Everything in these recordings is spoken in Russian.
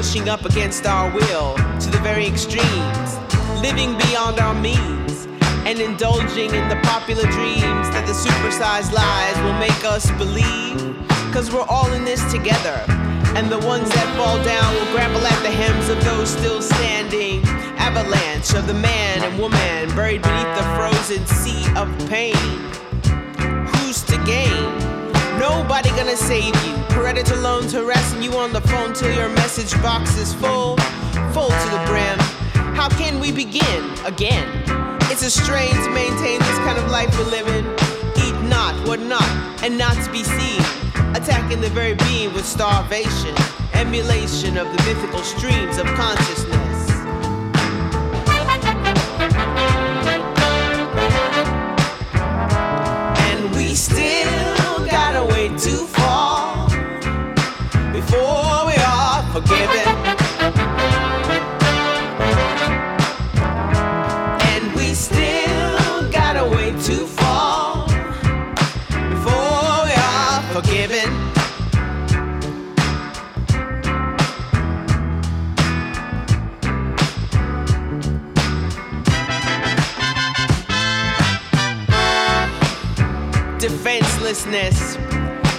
Pushing up against our will to the very extremes, living beyond our means, and indulging in the popular dreams that the supersized lies will make us believe. Cause we're all in this together, and the ones that fall down will grapple at the hems of those still standing. Avalanche of the man and woman buried beneath the frozen sea of pain. Who's to gain? Nobody gonna save you. Predator loans harassing you on the phone till your message box is full, full to the brim. How can we begin again? It's a strain to maintain this kind of life we're living. Eat not, what not, and not to be seen. Attacking the very being with starvation, emulation of the mythical streams of consciousness.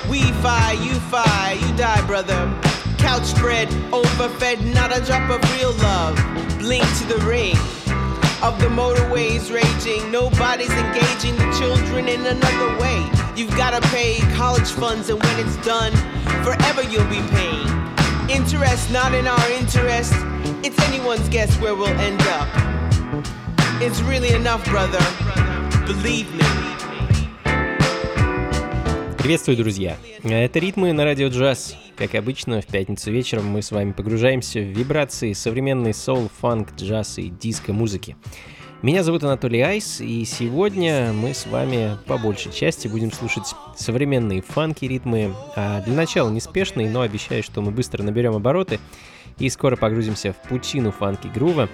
We fi, you fi, you die, brother. Couch spread, overfed, not a drop of real love. Blink to the ring of the motorways raging. Nobody's engaging the children in another way. You've gotta pay college funds, and when it's done, forever you'll be paying. Interest not in our interest. It's anyone's guess where we'll end up. It's really enough, brother. Believe me. Приветствую, друзья! Это «Ритмы на радио джаз». Как обычно, в пятницу вечером мы с вами погружаемся в вибрации современной соул, фанк, джаз и диско-музыки. Меня зовут Анатолий Айс, и сегодня мы с вами по большей части будем слушать современные фанки ритмы. А для начала неспешные, но обещаю, что мы быстро наберем обороты и скоро погрузимся в пучину фанки грува.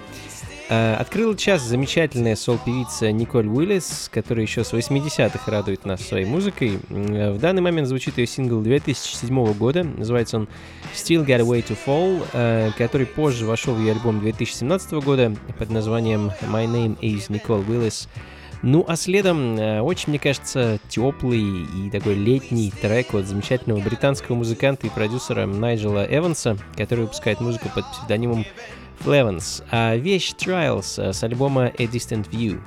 Э, открыла час замечательная сол-певица Николь Уиллис, которая еще с 80-х радует нас своей музыкой. Э, в данный момент звучит ее сингл 2007 года, называется он Still Got a Way to Fall, э, который позже вошел в ее альбом 2017 года под названием My Name is Nicole Willis. Ну, а следом очень, мне кажется, теплый и такой летний трек от замечательного британского музыканта и продюсера Найджела Эванса, который выпускает музыку под псевдонимом Flevans, а вещь Trials с альбома A Distant View.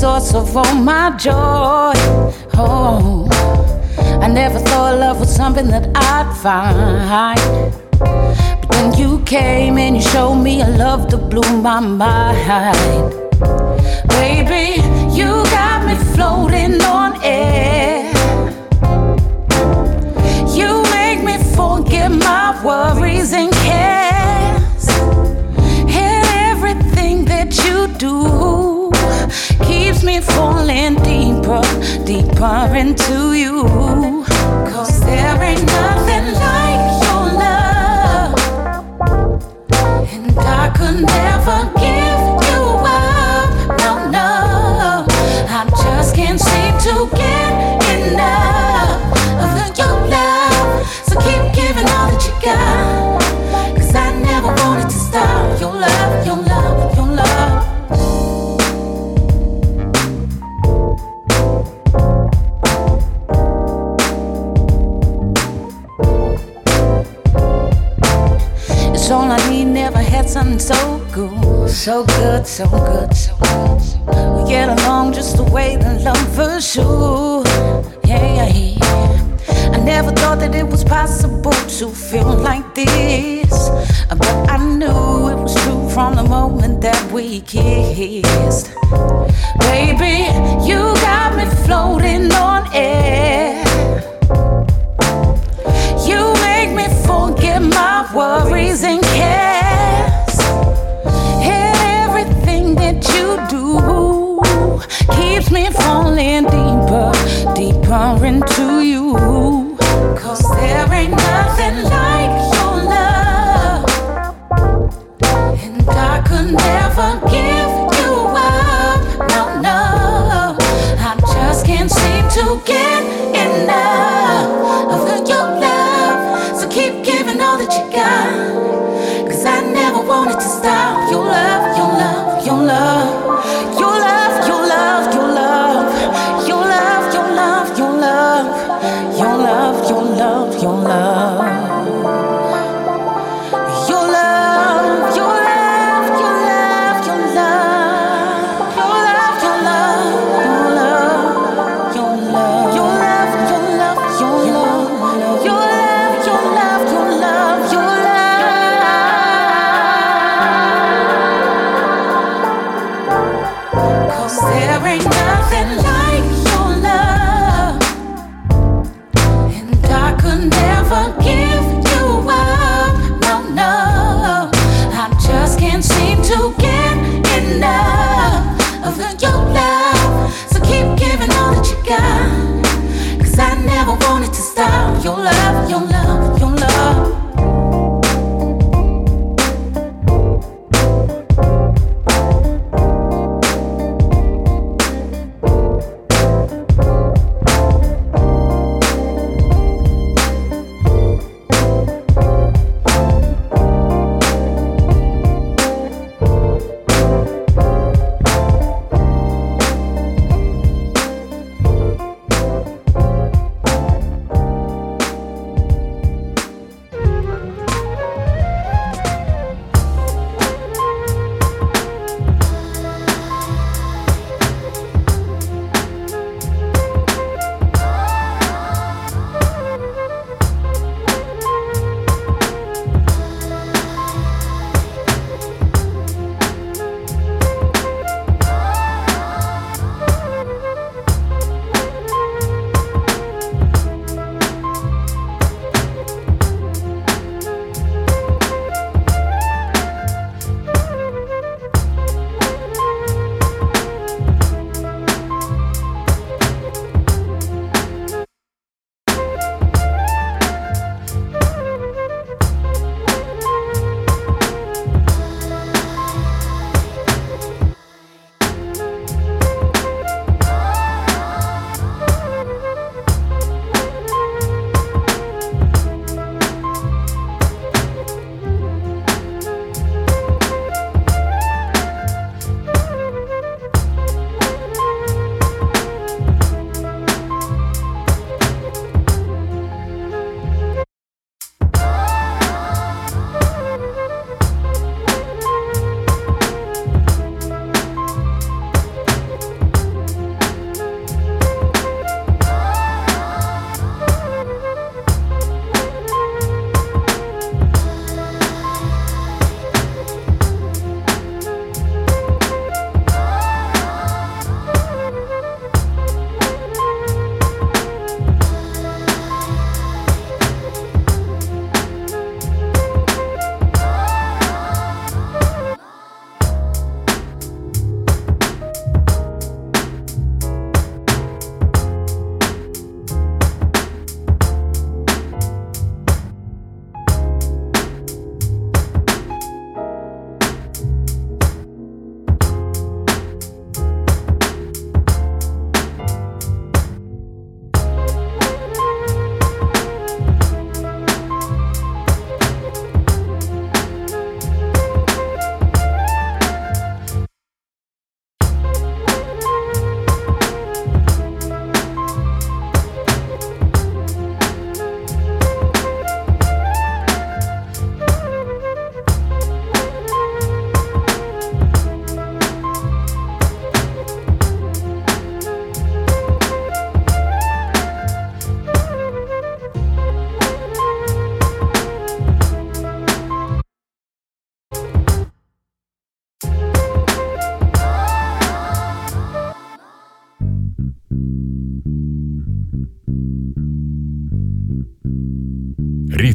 Source of all my joy. Oh, I never thought love was something that I'd find. But then you came and you showed me a love to blew my mind. Baby, you got me floating on air. You make me forget my worries and cares. And everything that you do me falling deeper, deeper into you. Cause there ain't nothing like so good, so good, so good. We get along just the way the lovers should. Yeah, yeah. I never thought that it was possible to feel like this, but I knew it was true from the moment that we kissed. Baby, you got me floating on air. darling.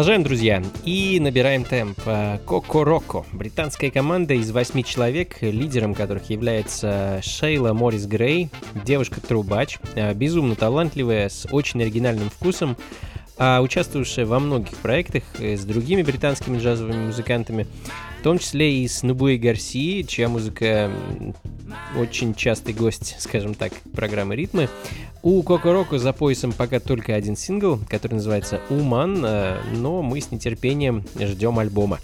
Продолжаем, друзья, и набираем темп. Коко Роко, британская команда из восьми человек, лидером которых является Шейла Моррис Грей, девушка-трубач, э, безумно талантливая, с очень оригинальным вкусом, а участвовавшая во многих проектах э, с другими британскими джазовыми музыкантами, в том числе и с Нубуей Гарси, чья музыка очень частый гость, скажем так, программы «Ритмы». У Коко Роко за поясом пока только один сингл, который называется «Уман», э, но мы с нетерпением ждем альбома.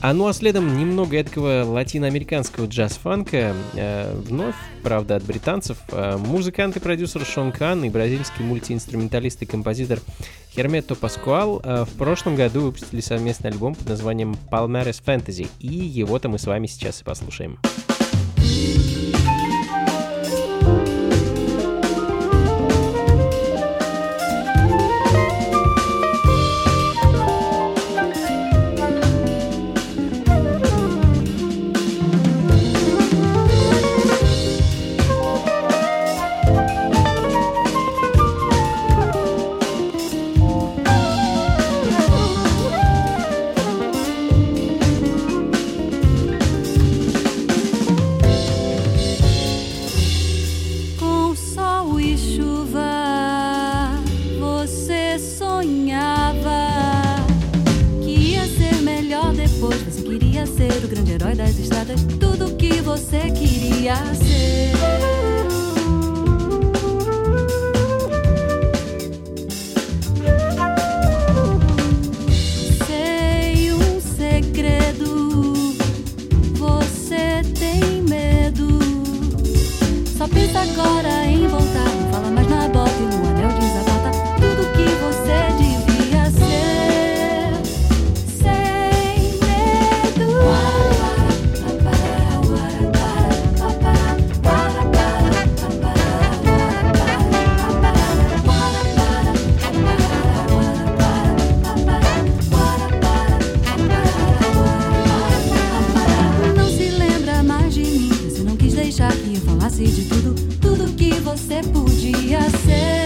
А ну а следом немного этого латиноамериканского джаз-фанка, э, вновь, правда, от британцев, э, музыкант и продюсер Шон Кан и бразильский мультиинструменталист и композитор Хермето Паскуал в прошлом году выпустили совместный альбом под названием Palmares Fantasy, и его-то мы с вами сейчас и послушаем. você podia ser.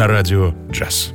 На радио «Джаз».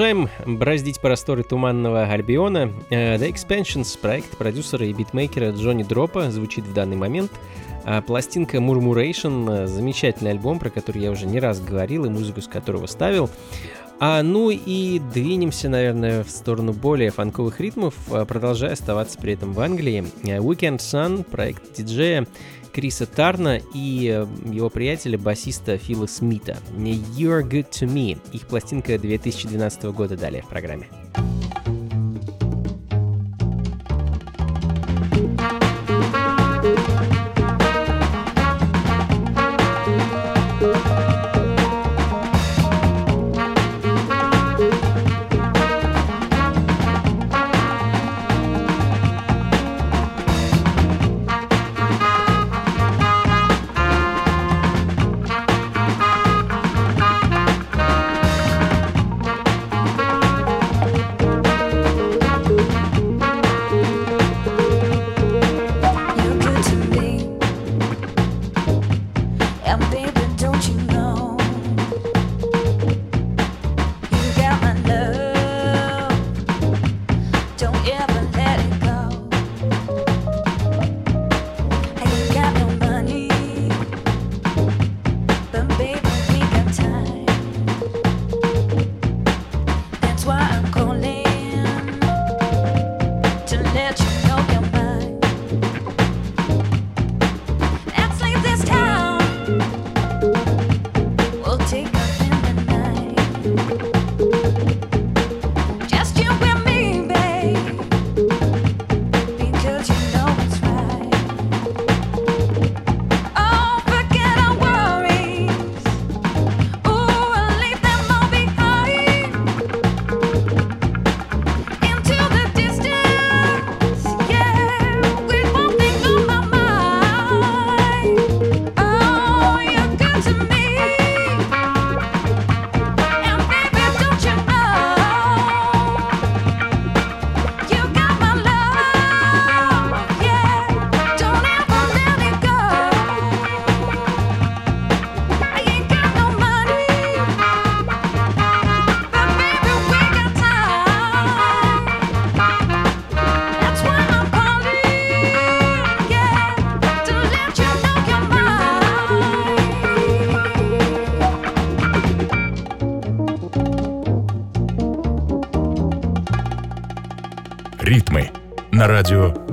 Продолжаем браздить просторы туманного Альбиона. Э, The Expansions, проект продюсера и битмейкера Джонни Дропа, звучит в данный момент. А пластинка Murmuration, замечательный альбом, про который я уже не раз говорил и музыку с которого ставил. А, ну и двинемся, наверное, в сторону более фанковых ритмов, а, продолжая оставаться при этом в Англии. Э, Weekend Sun, проект диджея Криса Тарна и э, его приятеля, басиста Фила Смита. You're Good To Me. Их пластинка 2012 года далее в программе.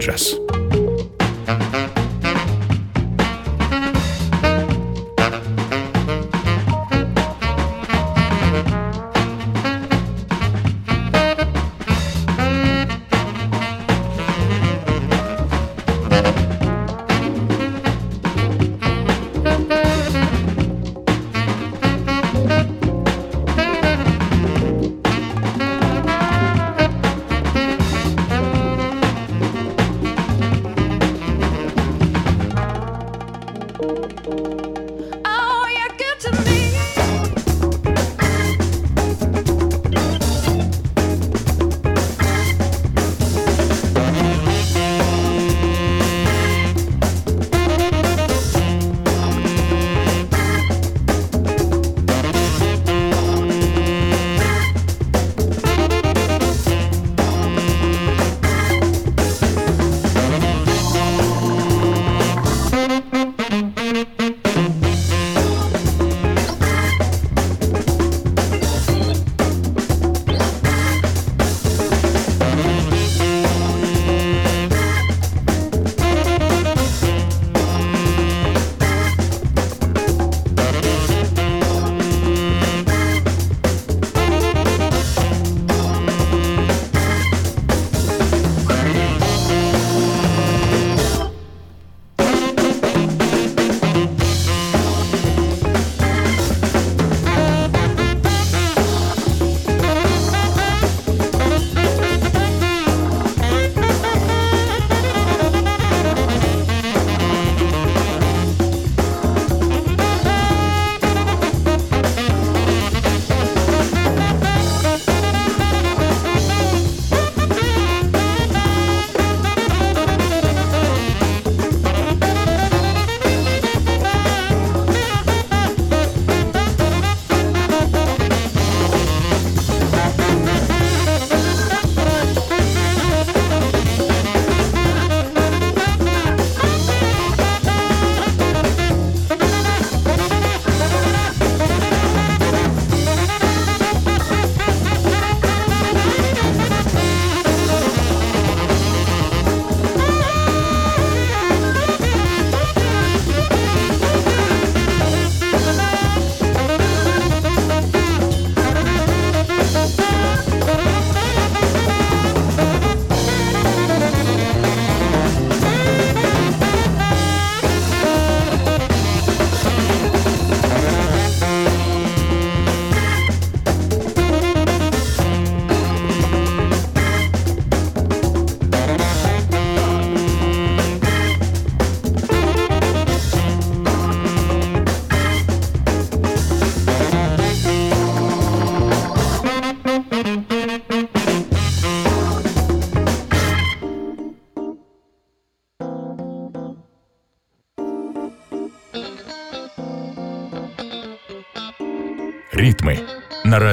Радио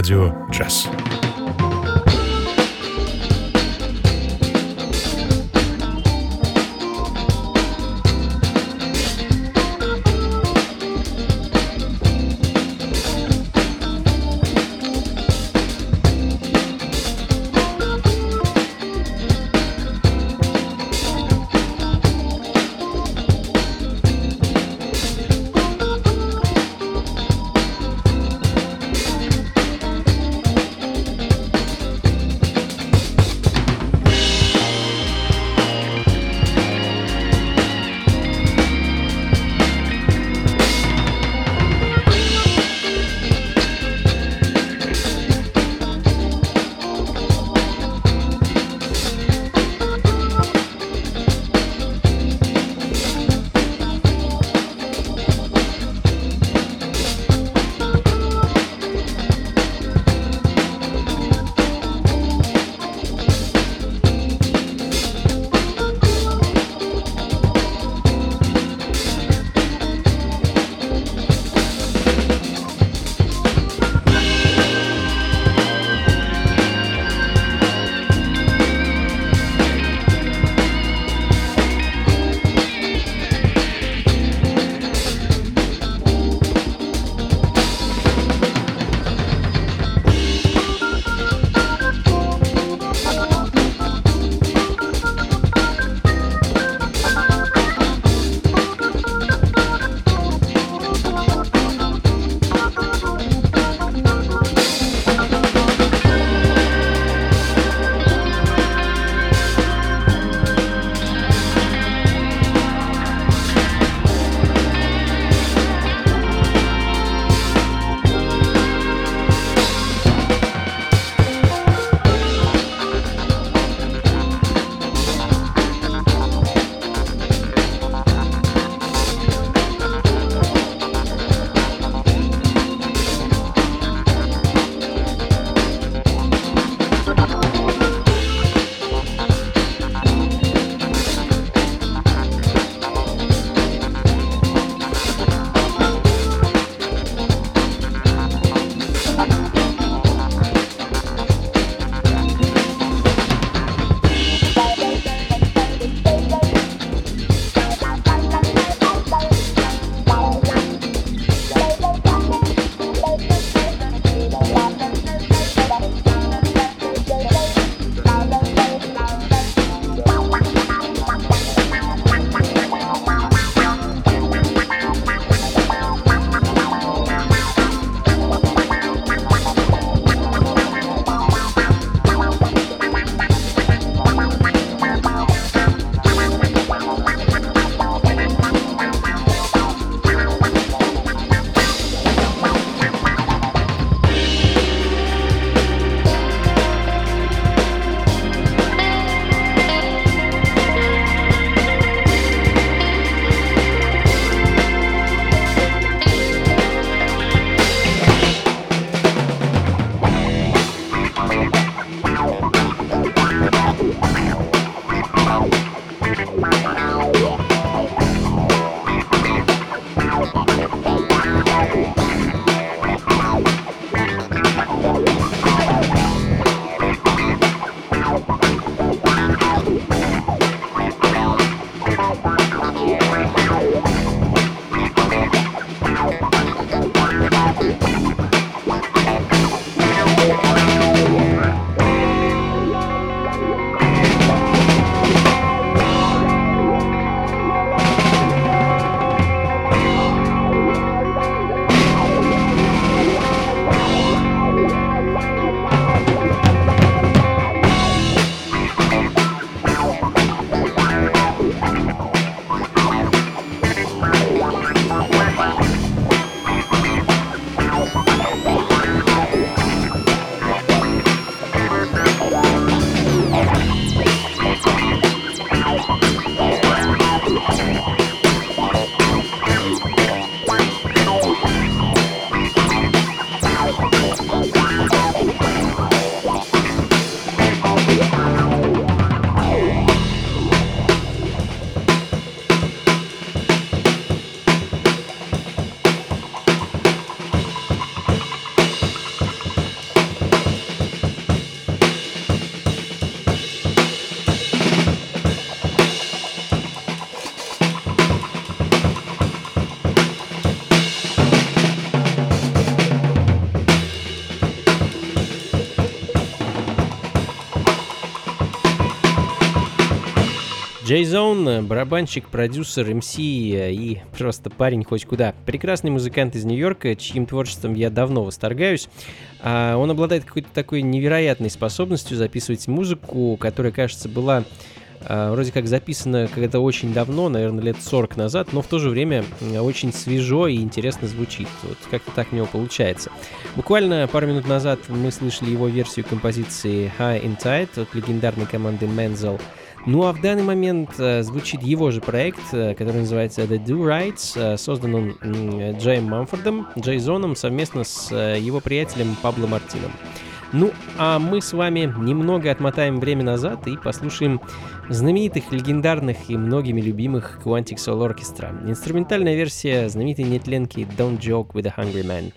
радио «Джаз». Джей Зон, барабанщик, продюсер, МС и просто парень хоть куда. Прекрасный музыкант из Нью-Йорка, чьим творчеством я давно восторгаюсь. А он обладает какой-то такой невероятной способностью записывать музыку, которая, кажется, была а, вроде как записана когда-то очень давно, наверное, лет 40 назад, но в то же время очень свежо и интересно звучит. Вот как-то так у него получается. Буквально пару минут назад мы слышали его версию композиции High in Tide от легендарной команды Menzel. Ну а в данный момент э, звучит его же проект, э, который называется The Do Rights. Э, создан он Джейм Мамфордом, Джей Зоном совместно с его приятелем Пабло Мартином. Ну, а мы с вами немного отмотаем время назад и послушаем знаменитых, легендарных и многими любимых Quantic Soul Orchestra. Инструментальная версия знаменитой нетленки Don't Joke with a Hungry Man.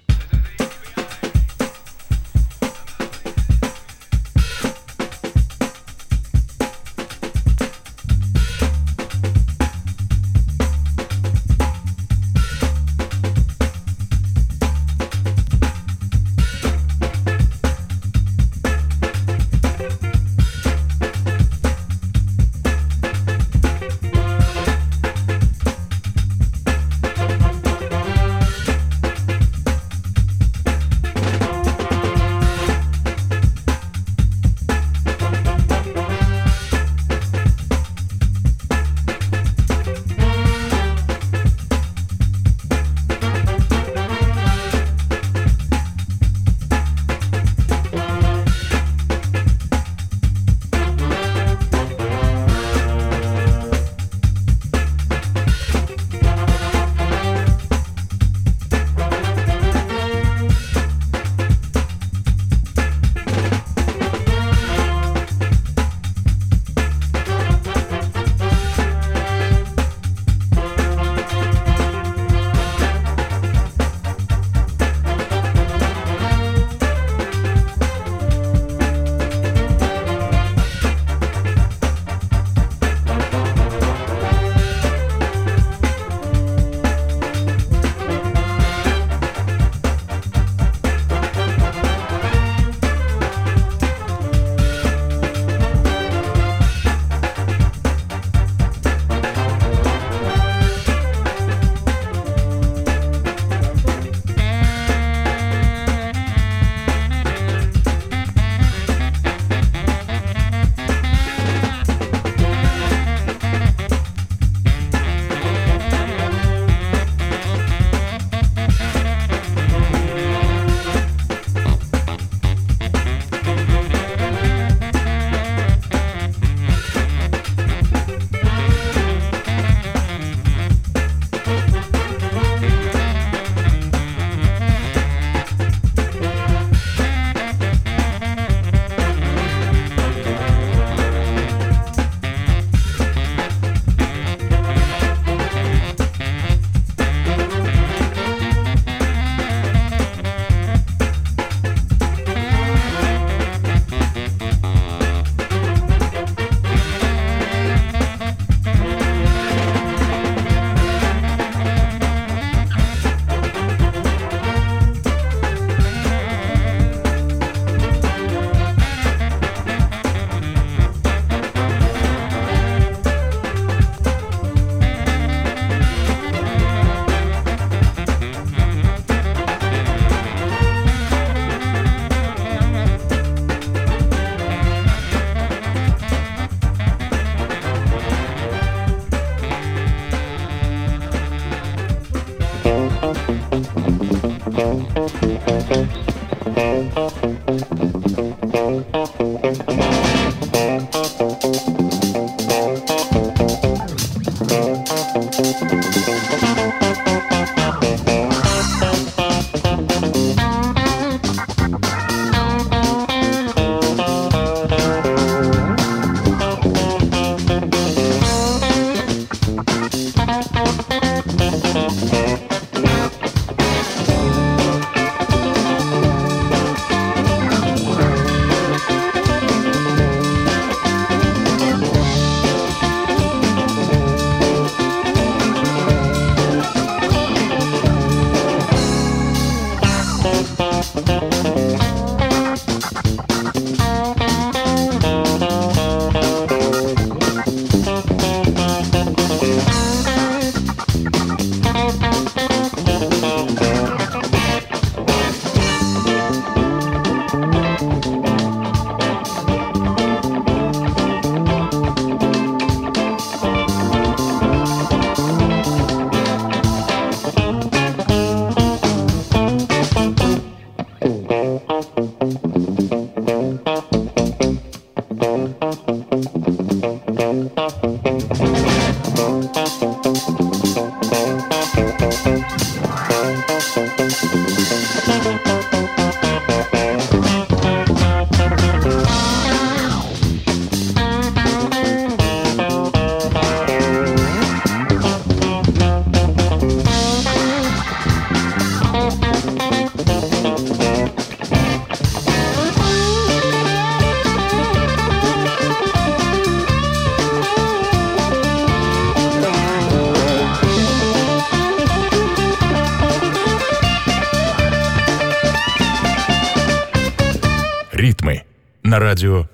Радио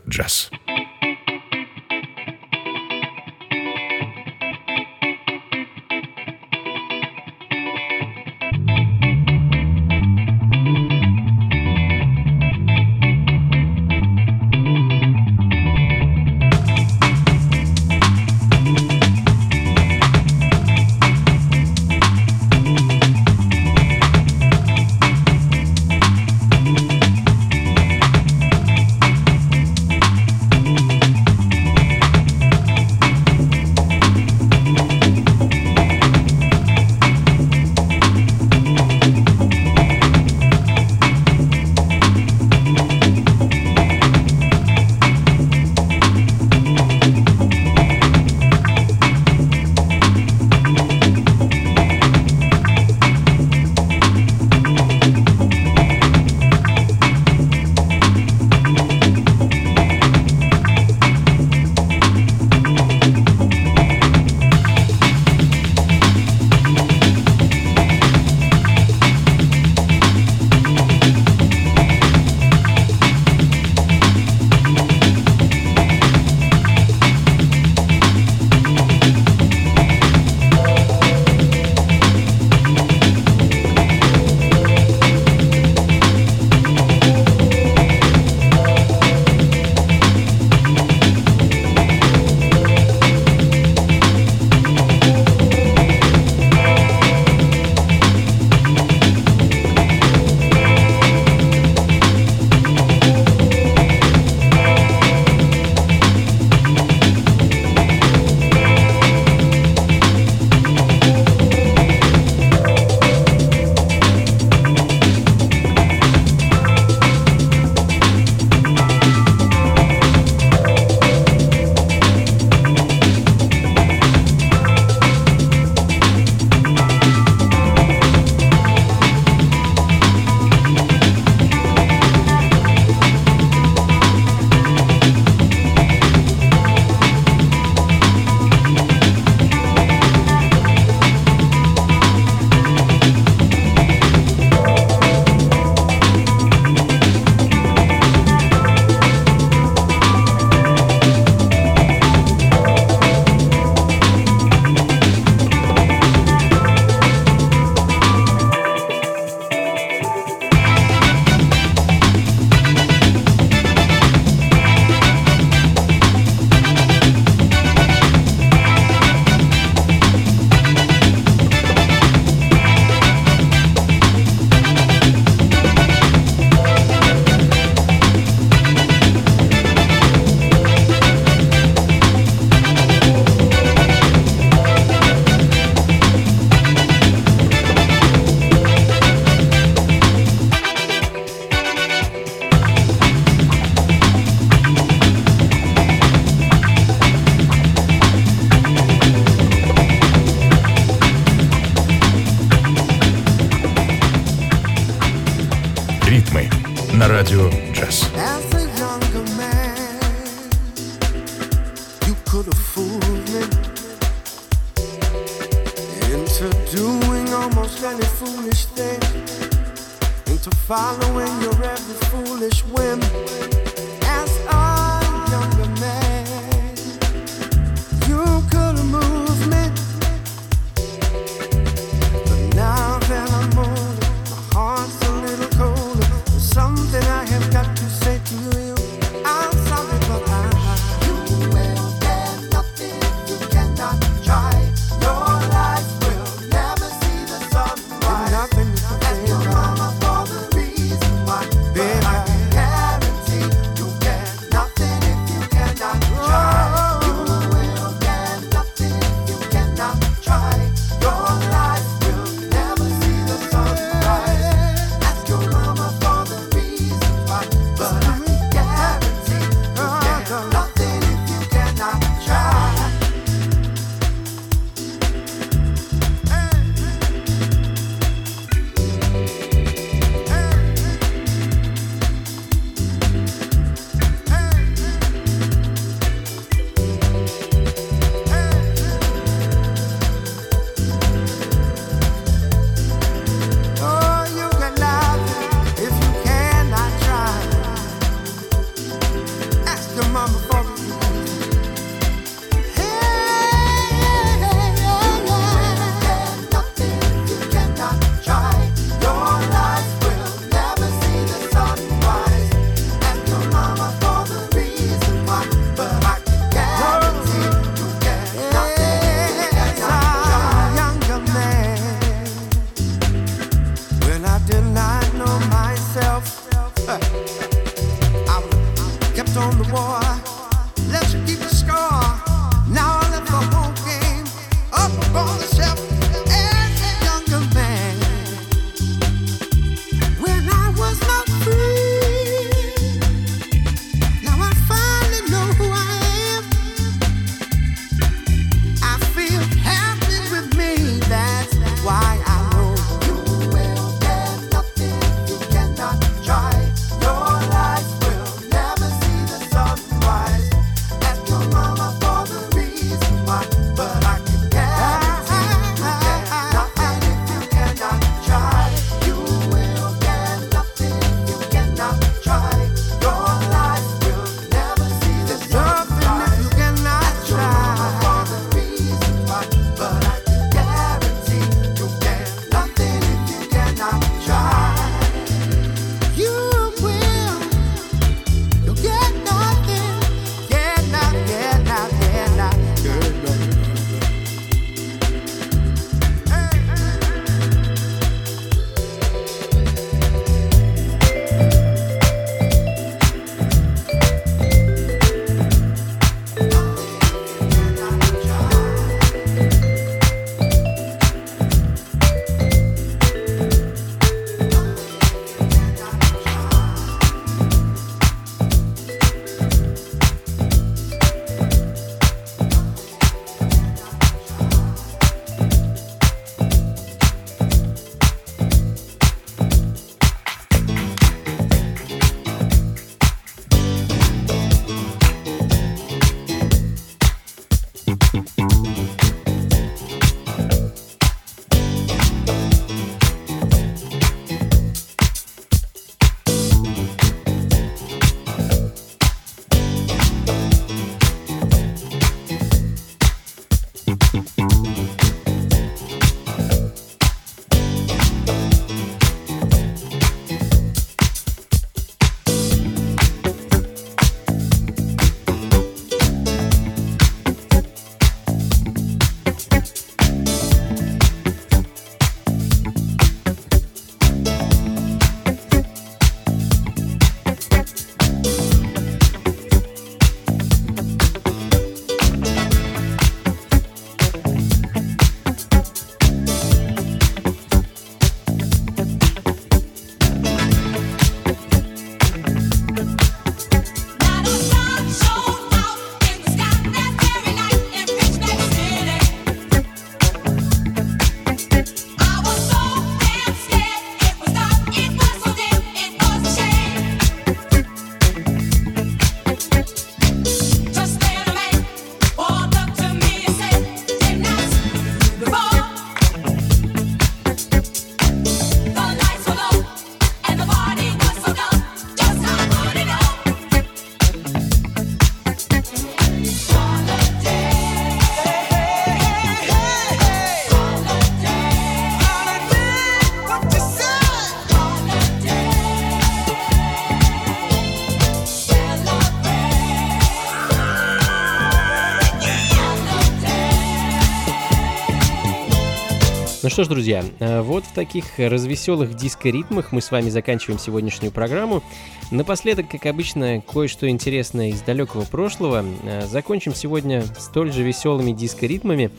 что ж, друзья, э, вот в таких развеселых диско-ритмах мы с вами заканчиваем сегодняшнюю программу. Напоследок, как обычно, кое-что интересное из далекого прошлого. Э, закончим сегодня столь же веселыми диско-ритмами.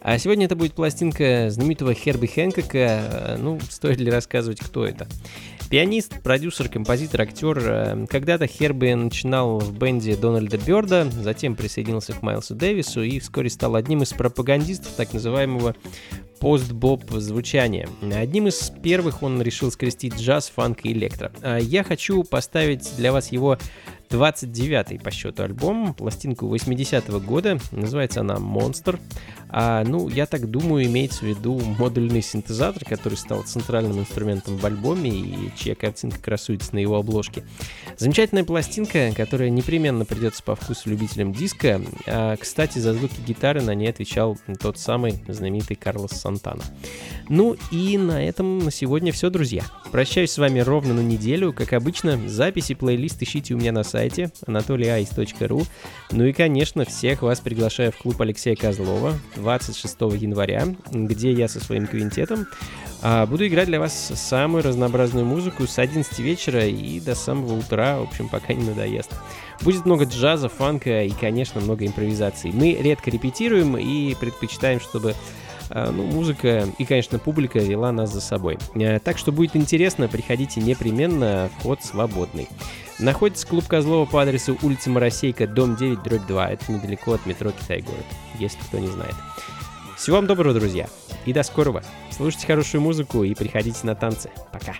А сегодня это будет пластинка знаменитого Херби Хэнкока. Э, ну, стоит ли рассказывать, кто это? Пианист, продюсер, композитор, актер. Когда-то Херби начинал в бенде Дональда Бёрда, затем присоединился к Майлсу Дэвису и вскоре стал одним из пропагандистов так называемого пост-боб звучания. Одним из первых он решил скрестить джаз, фанк и электро. А я хочу поставить для вас его 29-й по счету альбом, пластинку 80-го года, называется она «Монстр». А, ну, я так думаю, имеется в виду модульный синтезатор, который стал центральным инструментом в альбоме и чья картинка красуется на его обложке. Замечательная пластинка, которая непременно придется по вкусу любителям диска. А, кстати, за звуки гитары на ней отвечал тот самый знаменитый Карлос Сантана. Ну и на этом на сегодня все, друзья. Прощаюсь с вами ровно на неделю. Как обычно, записи, плейлист ищите у меня на сайте сайте anatolyice.ru. Ну и, конечно, всех вас приглашаю в клуб Алексея Козлова 26 января, где я со своим квинтетом а, буду играть для вас самую разнообразную музыку с 11 вечера и до самого утра, в общем, пока не надоест. Будет много джаза, фанка и, конечно, много импровизаций. Мы редко репетируем и предпочитаем, чтобы ну, музыка и, конечно, публика вела нас за собой. Э, так что будет интересно, приходите непременно, вход свободный. Находится клуб Козлова по адресу улица Моросейка, дом 9, дробь 2. Это недалеко от метро Китай-город, если кто не знает. Всего вам доброго, друзья, и до скорого. Слушайте хорошую музыку и приходите на танцы. Пока.